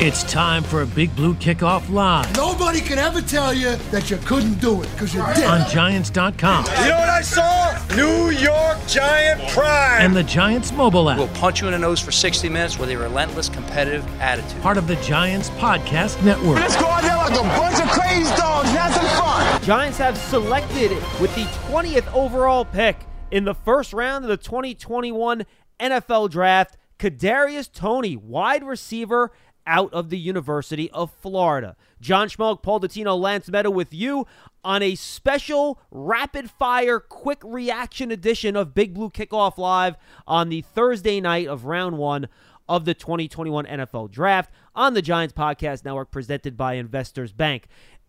It's time for a Big Blue Kickoff Live Nobody can ever tell you that you couldn't do it because you did. on Giants.com You know what I saw? New York Giant Prime. and the Giants mobile app. We'll punch you in the nose for 60 minutes with a relentless competitive attitude. part of the Giants Podcast Network. Let's go out there like a bunch of crazy dogs and have some fun. Giants have selected with the 20th overall pick in the first round of the 2021 NFL Draft, Kadarius Toney, wide receiver out of the University of Florida. John Schmeelk, Paul Dottino, Lance Medow with you on a special rapid fire quick reaction edition of Big Blue Kickoff Live on the Thursday night of round one of the 2021 NFL Draft on the Giants Podcast Network presented by Investors Bank.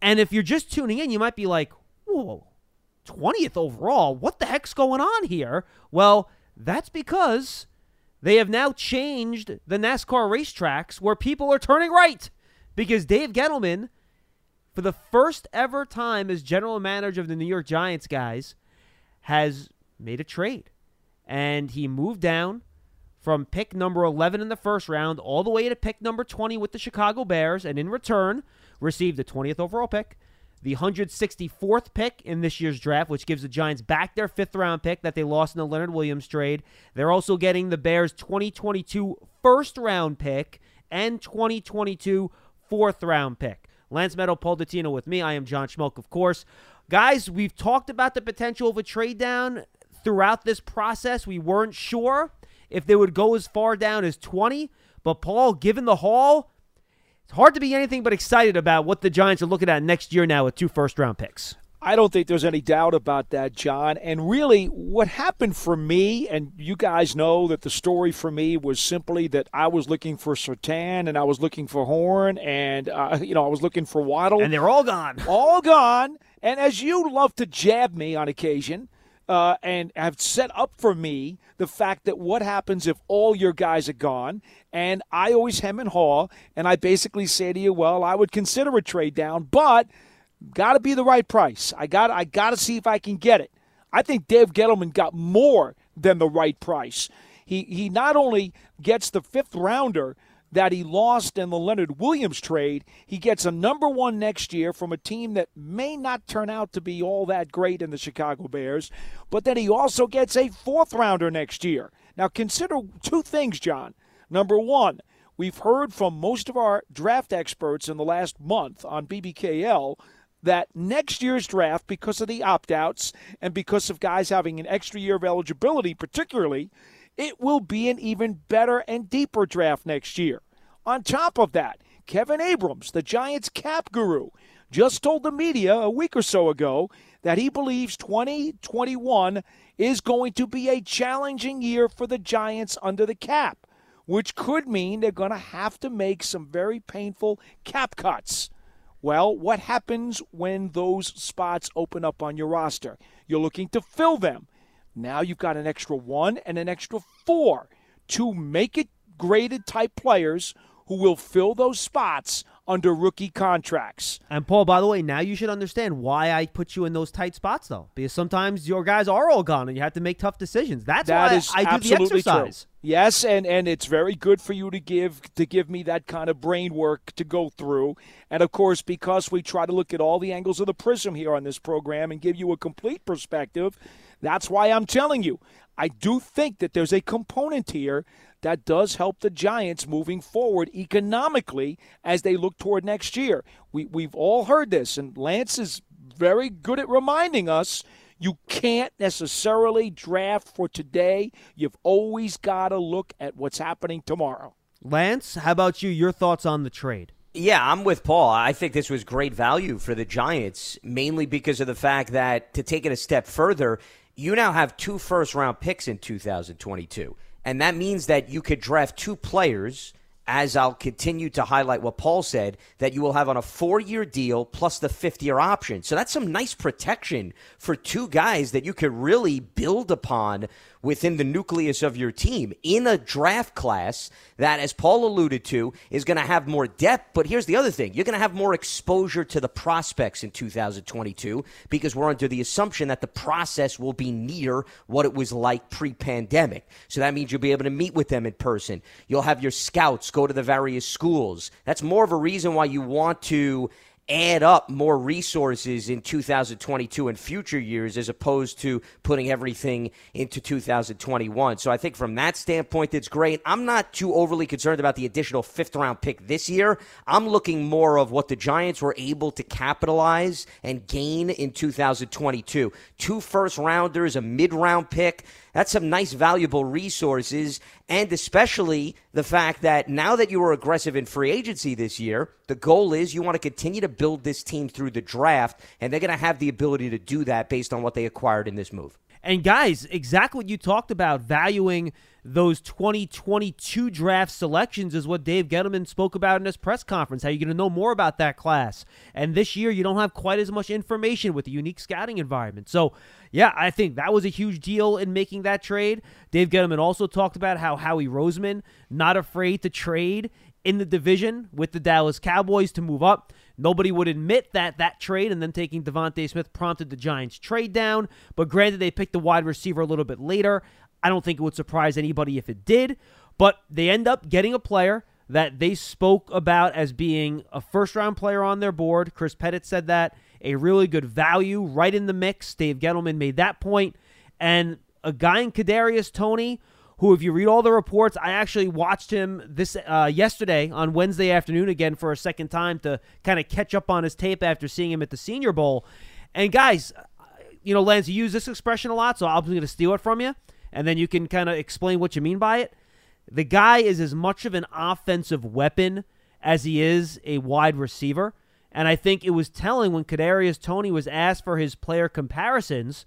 And if you're just tuning in, you might be like, whoa, 20th overall? What the heck's going on here? Well, that's because they have now changed the NASCAR racetracks where people are turning right because Dave Gettleman, for the first ever time as general manager of the New York Giants, guys, has made a trade. And he moved down from pick number 11 in the first round all the way to pick number 20 with the Chicago Bears, and in return, received the 20th overall pick, the 164th pick in this year's draft, which gives the Giants back their fifth round pick that they lost in the Leonard Williams trade. They're also getting the Bears' 2022 first round pick and 2022 fourth round pick. Lance Medow, Paul Dottino with me. I am John Schmeelk, of course. Guys, we've talked about the potential of a trade down throughout this process. We weren't sure if they would go as far down as 20, but Paul, given the haul, it's hard to be anything but excited about what the Giants are looking at next year now with two first round picks. I don't think there's any doubt about that, John. And really, what happened for me, and you guys know that the story for me was simply that I was looking for Surtain and I was looking for Horn and, uh, you know, I was looking for Waddle. And they're all gone. all gone. And as you love to jab me on occasion, uh, and have set up for me the fact that what happens if all your guys are gone, and I always hem and haw, and I basically say to you, well, I would consider a trade down, but got to be the right price. I got I got to see if I can get it. I think Dave Gettleman got more than the right price. He he not only gets the fifth rounder that he lost in the Leonard Williams trade, he gets a number one next year from a team that may not turn out to be all that great in the Chicago Bears, but then he also gets a fourth rounder next year. Now consider two things, John. Number one, we've heard from most of our draft experts in the last month on BBKL that next year's draft, because of the opt outs and because of guys having an extra year of eligibility, particularly, it will be an even better and deeper draft next year. On top of that, Kevin Abrams, the Giants cap guru, just told the media a week or so ago that he believes 2021 is going to be a challenging year for the Giants under the cap, which could mean they're going to have to make some very painful cap cuts. Well, what happens when those spots open up on your roster? You're looking to fill them. Now you've got an extra one and an extra four to make it graded type players who will fill those spots under rookie contracts. And Paul, by the way, now you should understand why I put you in those tight spots, though, because sometimes your guys are all gone and you have to make tough decisions. That's That why is I do the absolutely exercise. true. Yes, and and it's very good for you to give to give me that kind of brain work to go through. And of course, because we try to look at all the angles of the prism here on this program and give you a complete perspective, that's why I'm telling you. I do think that there's a component here that does help the Giants moving forward economically as they look toward next year. We we've all heard this, and Lance is very good at reminding us you can't necessarily draft for today. You've always got to look at what's happening tomorrow. Lance, how about you? Your thoughts on the trade? Yeah, I'm with Paul. I think this was great value for the Giants, mainly because of the fact that to take it a step further, you now have two first round picks in 2022. And that means that you could draft two players, as I'll continue to highlight what Paul said, that you will have on a four year deal plus the fifth year option. So that's some nice protection for two guys that you could really build upon within the nucleus of your team in a draft class that, as Paul alluded to, is going to have more depth. But here's the other thing you're going to have more exposure to the prospects in 2022 because we're under the assumption that the process will be near what it was like pre pandemic. So that means you'll be able to meet with them in person. You'll have your scouts go to the various schools. That's more of a reason why you want to add up more resources in 2022 and future years as opposed to putting everything into 2021. So I think from that standpoint, it's great. I'm not too overly concerned about the additional fifth round pick this year. I'm looking more of what the Giants were able to capitalize and gain in 2022. Two first rounders, a mid round pick. That's some nice, valuable resources. And especially the fact that now that you were aggressive in free agency this year, the goal is you want to continue to build this team through the draft, and they're going to have the ability to do that based on what they acquired in this move. And guys, exactly what you talked about, valuing those 2022 draft selections is what Dave Gettleman spoke about in his press conference. How you're going to know more about that class. And this year, you don't have quite as much information with the unique scouting environment. So, yeah, I think that was a huge deal in making that trade. Dave Gettleman also talked about how Howie Roseman not afraid to trade in the division with the Dallas Cowboys to move up. Nobody would admit that that trade and then taking DeVonta Smith prompted the Giants trade down. But granted, they picked the wide receiver a little bit later. I don't think it would surprise anybody if it did. But they end up getting a player that they spoke about as being a first round player on their board. Chris Pettit said that. A really good value right in the mix. Dave Gettleman made that point. And a guy in Kadarius Toney who, if you read all the reports, I actually watched him this uh, yesterday on Wednesday afternoon again for a second time to kind of catch up on his tape after seeing him at the Senior Bowl. And guys, you know, Lance, you use this expression a lot, so I'm going to steal it from you, and then you can kind of explain what you mean by it. The guy is as much of an offensive weapon as he is a wide receiver. And I think it was telling when Kadarius Toney was asked for his player comparisons.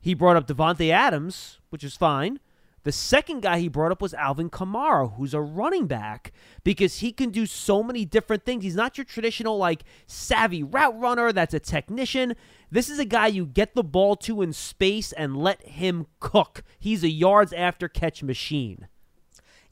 He brought up Davante Adams, which is fine. The second guy he brought up was Alvin Kamara, who's a running back, because he can do so many different things. He's not your traditional, like, savvy route runner that's a technician. This is a guy you get the ball to in space and let him cook. He's a yards after catch machine.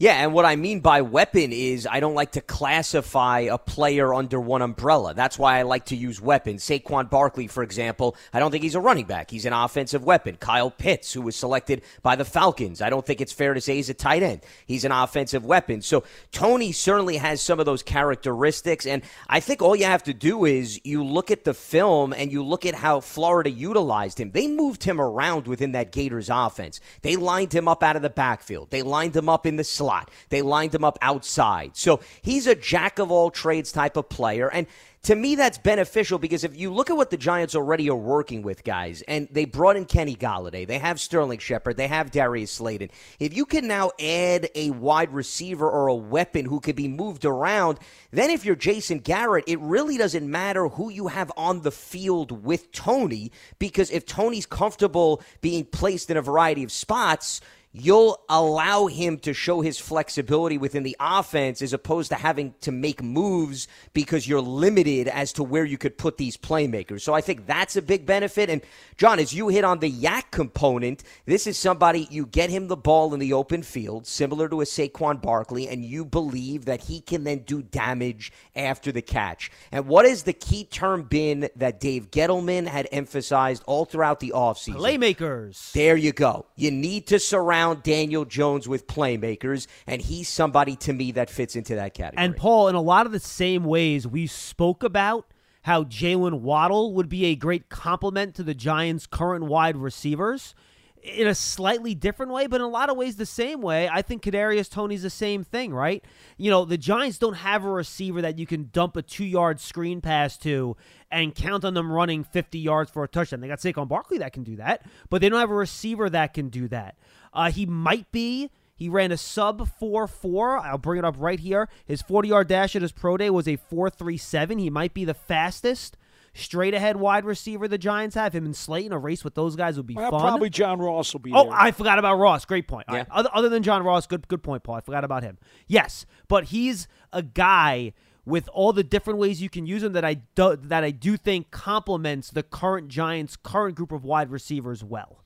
Yeah, and what I mean by weapon is I don't like to classify a player under one umbrella. That's why I like to use weapons. Saquon Barkley, for example, I don't think he's a running back. He's an offensive weapon. Kyle Pitts, who was selected by the Falcons, I don't think it's fair to say he's a tight end. He's an offensive weapon. So Toney certainly has some of those characteristics, and I think all you have to do is you look at the film and you look at how Florida utilized him. They moved him around within that Gators offense. They lined him up out of the backfield. They lined him up in the slot slot. They lined him up outside. So he's a jack of all trades type of player. And to me, that's beneficial because if you look at what the Giants already are working with, guys, and they brought in Kenny Golladay, they have Sterling Shepard, they have Darius Slayton. If you can now add a wide receiver or a weapon who could be moved around, then if you're Jason Garrett, it really doesn't matter who you have on the field with Toney because if Toney's comfortable being placed in a variety of spots, you'll allow him to show his flexibility within the offense as opposed to having to make moves because you're limited as to where you could put these playmakers. So I think that's a big benefit. And John, as you hit on the YAC component, this is somebody you get him the ball in the open field, similar to a Saquon Barkley, and you believe that he can then do damage after the catch. And what has the key term been that Dave Gettleman had emphasized all throughout the offseason? Playmakers. There you go. You need to surround surround Daniel Jones with playmakers, and he's somebody to me that fits into that category. And Paul, in a lot of the same ways we spoke about how Jaylen Waddle would be a great complement to the Giants' current wide receivers in a slightly different way, but in a lot of ways the same way. I think Kadarius Toney's the same thing, right? You know, the Giants don't have a receiver that you can dump a two-yard screen pass to and count on them running 50 yards for a touchdown. They got Saquon Barkley that can do that, but they don't have a receiver that can do that. Uh, he might be. He ran a sub 4 4. I'll bring it up right here. His 40 yard dash at his pro day was a 4 3 7. He might be the fastest straight ahead wide receiver the Giants have. Him and Slayton, a race with those guys would be well, fun. Probably John Ross will be oh, there. I forgot about Ross. Great point. Yeah. Right. Other, other than John Ross, good good point, Paul. I forgot about him. Yes, but he's a guy with all the different ways you can use him that I do, that I do think complements the current Giants' current group of wide receivers well.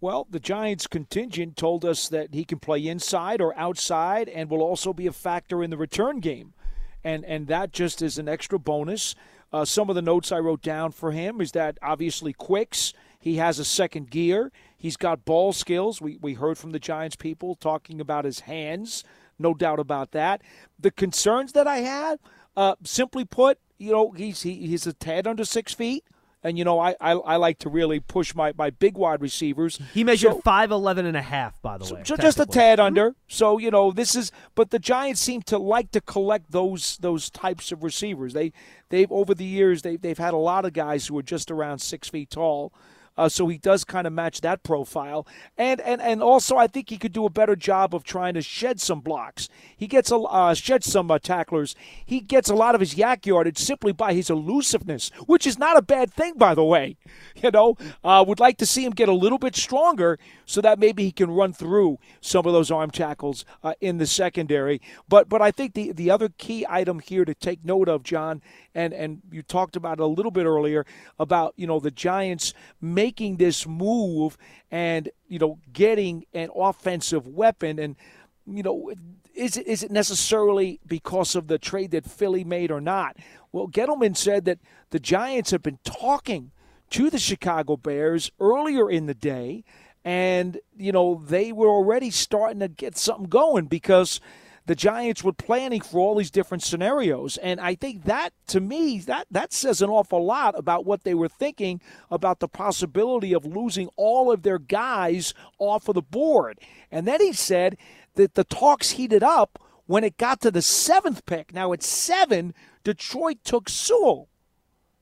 Well, the Giants contingent told us that he can play inside or outside and will also be a factor in the return game. And and that just is an extra bonus. Uh, some of the notes I wrote down for him is that obviously quicks, he has a second gear, he's got ball skills. We we heard from the Giants people talking about his hands, no doubt about that. The concerns that I had, uh, simply put, you know, he's he, he's a tad under six feet. And you know, I, I, I like to really push my, my big wide receivers. He measured So- 5'11 and a half, by the way. so just a tad mm-hmm. under. So you know this is, but the Giants seem to like to collect those those types of receivers. They they've over the years they they've had a lot of guys who are just around six feet tall. Uh, so he does kind of match that profile, and and and also I think he could do a better job of trying to shed some blocks. He gets a uh, shed some uh, tacklers. He gets a lot of his YAC yardage simply by his elusiveness, which is not a bad thing, by the way. You know, uh, would like to see him get a little bit stronger so that maybe he can run through some of those arm tackles uh, in the secondary. But but I think the the other key item here to take note of, John, and and you talked about a little bit earlier about you know the Giants making this move and you know getting an offensive weapon and you know is it is it necessarily because of the trade that Philly made or not? Well, Gettleman said that the Giants have been talking to the Chicago Bears earlier in the day and you know they were already starting to get something going because the Giants were planning for all these different scenarios. And I think that, to me, that, that says an awful lot about what they were thinking about the possibility of losing all of their guys off of the board. And then he said that the talks heated up when it got to the seventh pick. Now, at seven, Detroit took Sewell.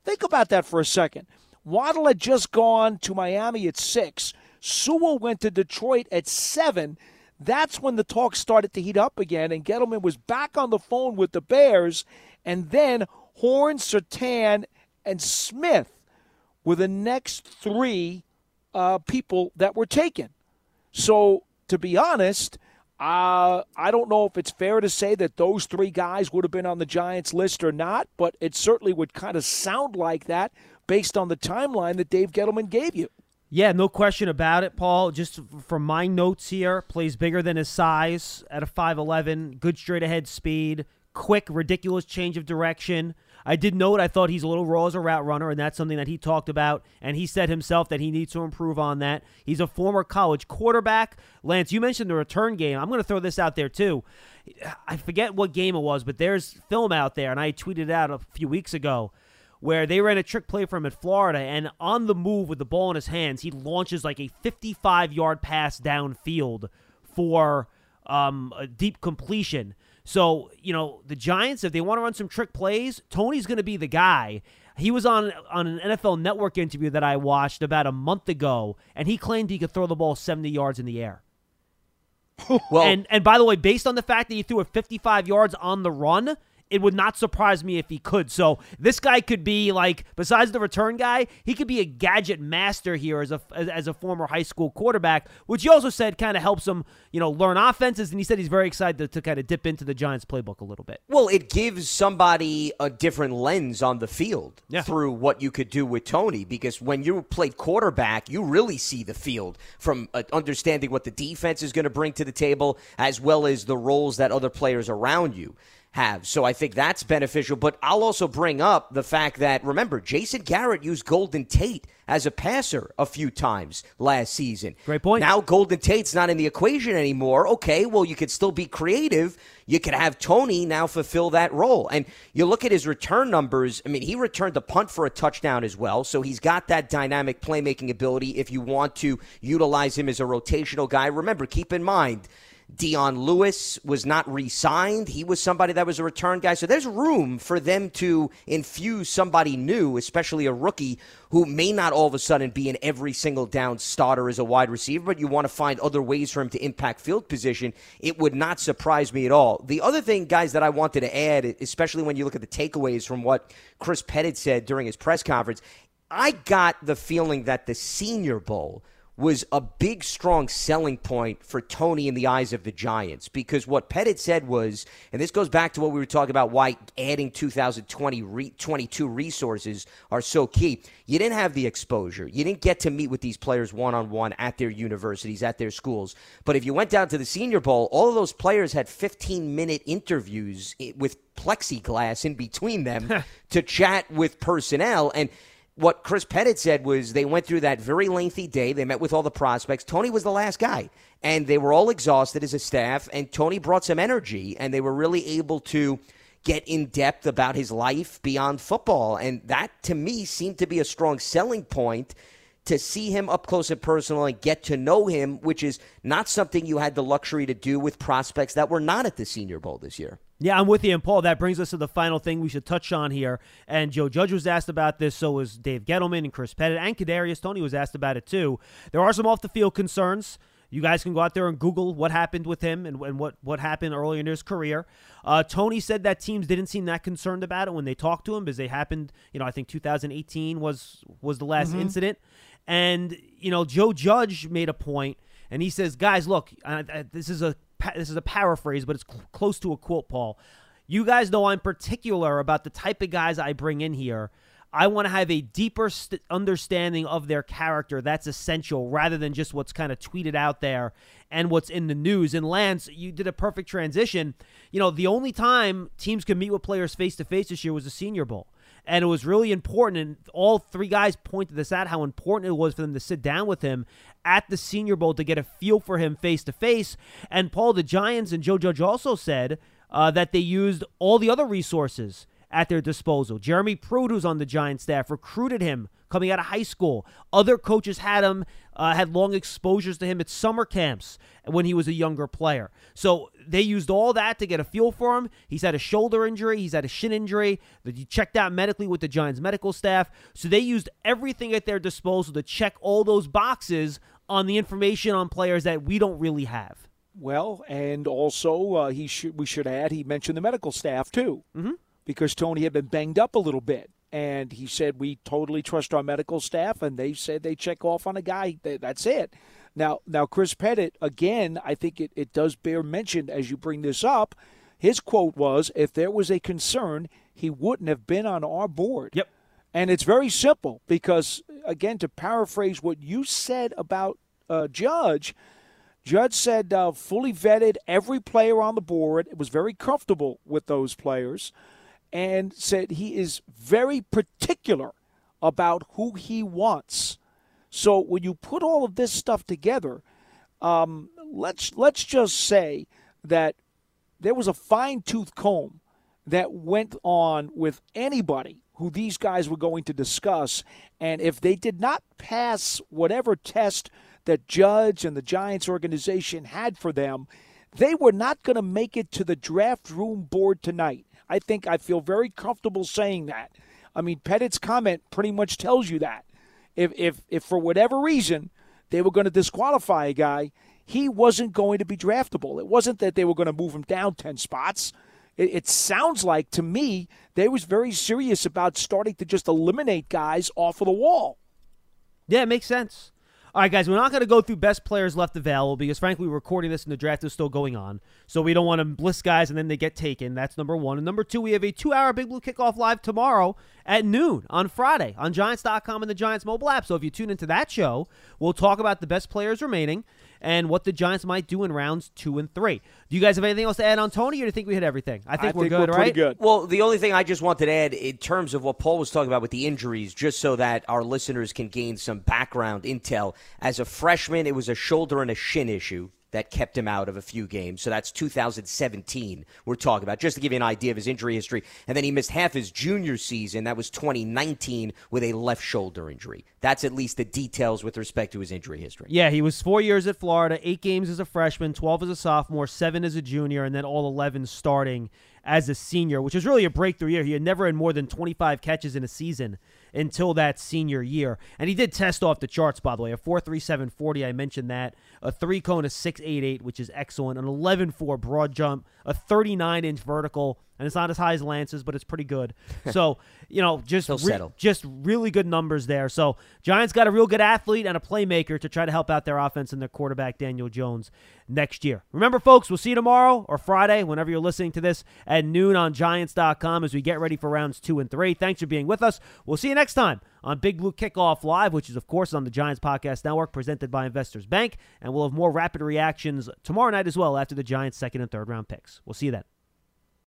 Think about that for a second. Waddle had just gone to Miami at six. Sewell went to Detroit at seven. That's when the talk started to heat up again, and Gettleman was back on the phone with the Bears, and then Horn, Surtain, and Smith were the next three uh, people that were taken. So, to be honest, uh, I don't know if it's fair to say that those three guys would have been on the Giants list or not, but it certainly would kind of sound like that based on the timeline that Dave Gettleman gave you. Yeah, no question about it, Paul. Just from my notes here, plays bigger than his size at a 5'11, good straight ahead speed, quick, ridiculous change of direction. I did note I thought he's a little raw as a route runner, and that's something that he talked about, and he said himself that he needs to improve on that. He's a former college quarterback. Lance, you mentioned the return game. I'm going to throw this out there, too. I forget what game it was, but there's film out there, and I tweeted it out a few weeks ago where they ran a trick play for him at Florida, and on the move with the ball in his hands, he launches like a 55 yard pass downfield for um, a deep completion. So, you know, the Giants, if they want to run some trick plays, Toney's going to be the guy. He was on on an NFL Network interview that I watched about a month ago, and he claimed he could throw the ball 70 yards in the air. Well, and and by the way, based on the fact that he threw it 55 yards on the run, it would not surprise me if he could. So this guy could be like, besides the return guy, he could be a gadget master here as a as, as a former high school quarterback, which he also said kind of helps him, you know, learn offenses. And he said he's very excited to, to kind of dip into the Giants playbook a little bit. Well, it gives somebody a different lens on the field Yeah. through what you could do with Toney because when you played quarterback, you really see the field from uh, understanding what the defense is going to bring to the table as well as the roles that other players around you have. So I think that's beneficial. But I'll also bring up the fact that, remember, Jason Garrett used Golden Tate as a passer a few times last season. Great point. Now Golden Tate's not in the equation anymore. Okay, well, you could still be creative. You could have Toney now fulfill that role. And you look at his return numbers. I mean, he returned the punt for a touchdown as well. So he's got that dynamic playmaking ability if you want to utilize him as a rotational guy. Remember, keep in mind, Dion Lewis was not re signed. He was somebody that was a return guy. So there's room for them to infuse somebody new, especially a rookie who may not all of a sudden be an every single down starter as a wide receiver, but you want to find other ways for him to impact field position. It would not surprise me at all. The other thing, guys, that I wanted to add, especially when you look at the takeaways from what Chris Pettit said during his press conference, I got the feeling that the Senior Bowl was a big, strong selling point for Toney in the eyes of the Giants because what Pettit said was, and this goes back to what we were talking about why adding 2020 re, 22 resources are so key. You didn't have the exposure. You didn't get to meet with these players one on one at their universities, at their schools. But if you went down to the Senior Bowl, all of those players had 15 minute interviews with plexiglass in between them to chat with personnel. And what Chris Pettit said was they went through that very lengthy day. They met with all the prospects. Toney was the last guy, and they were all exhausted as a staff. And Toney brought some energy, and they were really able to get in depth about his life beyond football. And that, to me, seemed to be a strong selling point to see him up close and personal and get to know him, which is not something you had the luxury to do with prospects that were not at the Senior Bowl this year. Yeah, I'm with you. And Paul, that brings us to the final thing we should touch on here. And Joe Judge was asked about this, so was Dave Gettleman and Chris Pettit, and Kadarius Toney was asked about it too. There are some off the field concerns. You guys can go out there and Google what happened with him and, and what, what happened earlier in his career. Uh, Toney said that teams didn't seem that concerned about it when they talked to him because they happened, you know, I think 2018 was was the last mm-hmm. incident. And, you know, Joe Judge made a point and he says, guys, look, uh, this is a this is a paraphrase, but it's cl- close to a quote, Paul. You guys know I'm particular about the type of guys I bring in here. I want to have a deeper st- understanding of their character. That's essential rather than just what's kind of tweeted out there and what's in the news. And Lance, you did a perfect transition. You know, the only time teams could meet with players face to face this year was the Senior Bowl and it was really important. And all three guys pointed this out how important it was for them to sit down with him at the Senior Bowl to get a feel for him face to face. And Paul, the Giants and Joe Judge also said uh, that they used all the other resources at their disposal. Jeremy Pruitt, who's on the Giants staff, recruited him coming out of high school. Other coaches had him, uh, had long exposures to him at summer camps when he was a younger player. So they used all that to get a feel for him. He's had a shoulder injury, he's had a shin injury that he checked out medically with the Giants medical staff. So they used everything at their disposal to check all those boxes on the information on players that we don't really have. Well, and also uh, he should we should add he mentioned the medical staff too, mm-hmm. because Toney had been banged up a little bit, and he said we totally trust our medical staff, and they said they check off on a guy. That's it. Now, now Chris Pettit again. I think it, it does bear mention as you bring this up. His quote was, "If there was a concern, he wouldn't have been on our board." Yep. And it's very simple because, again, to paraphrase what you said about uh, Judge, Judge said uh, fully vetted every player on the board. It was very comfortable with those players and said he is very particular about who he wants. So when you put all of this stuff together, um, let's let's just say that there was a fine tooth comb that went on with anybody who these guys were going to discuss, and if they did not pass whatever test that Judge and the Giants organization had for them, they were not going to make it to the draft room board tonight. I think I feel very comfortable saying that. I mean, Pettit's comment pretty much tells you that. If, if, if for whatever reason they were going to disqualify a guy, he wasn't going to be draftable. It wasn't that they were going to move him down 10 spots. It, it sounds like to me they was very serious about starting to just eliminate guys off of the wall. Yeah, it makes sense. All right, guys, we're not going to go through best players left available because, frankly, we're recording this and the draft is still going on. So we don't want to list guys and then they get taken. That's number one. And number two, we have a two hour Big Blue kickoff live tomorrow at noon on Friday on Giants.com and the Giants mobile app. So if you tune into that show, we'll talk about the best players remaining and what the Giants might do in rounds two and three. Do you guys have anything else to add on Toney, or do you think we hit everything? I think I we're think good, we're right? good. Well, the only thing I just wanted to add in terms of what Paul was talking about with the injuries, just so that our listeners can gain some background intel. As a freshman, it was a shoulder and a shin issue that kept him out of a few games. So that's 2017 we're talking about, just to give you an idea of his injury history. And then he missed half his junior season. That was 2019 with a left shoulder injury. That's at least the details with respect to his injury history. Yeah, he was four years at Florida, eight games as a freshman, 12 as a sophomore, seven as a junior, and then all 11 starting as a senior, which was really a breakthrough year. He had never had more than 25 catches in a season until that senior year. And he did test off the charts, by the way. A 4.3740, I mentioned that. A three cone, a 6.88, which is excellent. An 11.4 broad jump, a 39 inch vertical, and it's not as high as Lance's, but it's pretty good. So you know, just He'll just really good numbers there. So Giants got a real good athlete and a playmaker to try to help out their offense and their quarterback Daniel Jones next year. Remember, folks, we'll see you tomorrow or Friday, whenever you're listening to this at noon on Giants.com as we get ready for rounds two and three. Thanks for being with us. We'll see you next time on Big Blue Kickoff Live, which is of course on the Giants Podcast Network, presented by Investors Bank, and we'll have more rapid reactions tomorrow night as well after the Giants' second and third round picks. We'll see you then.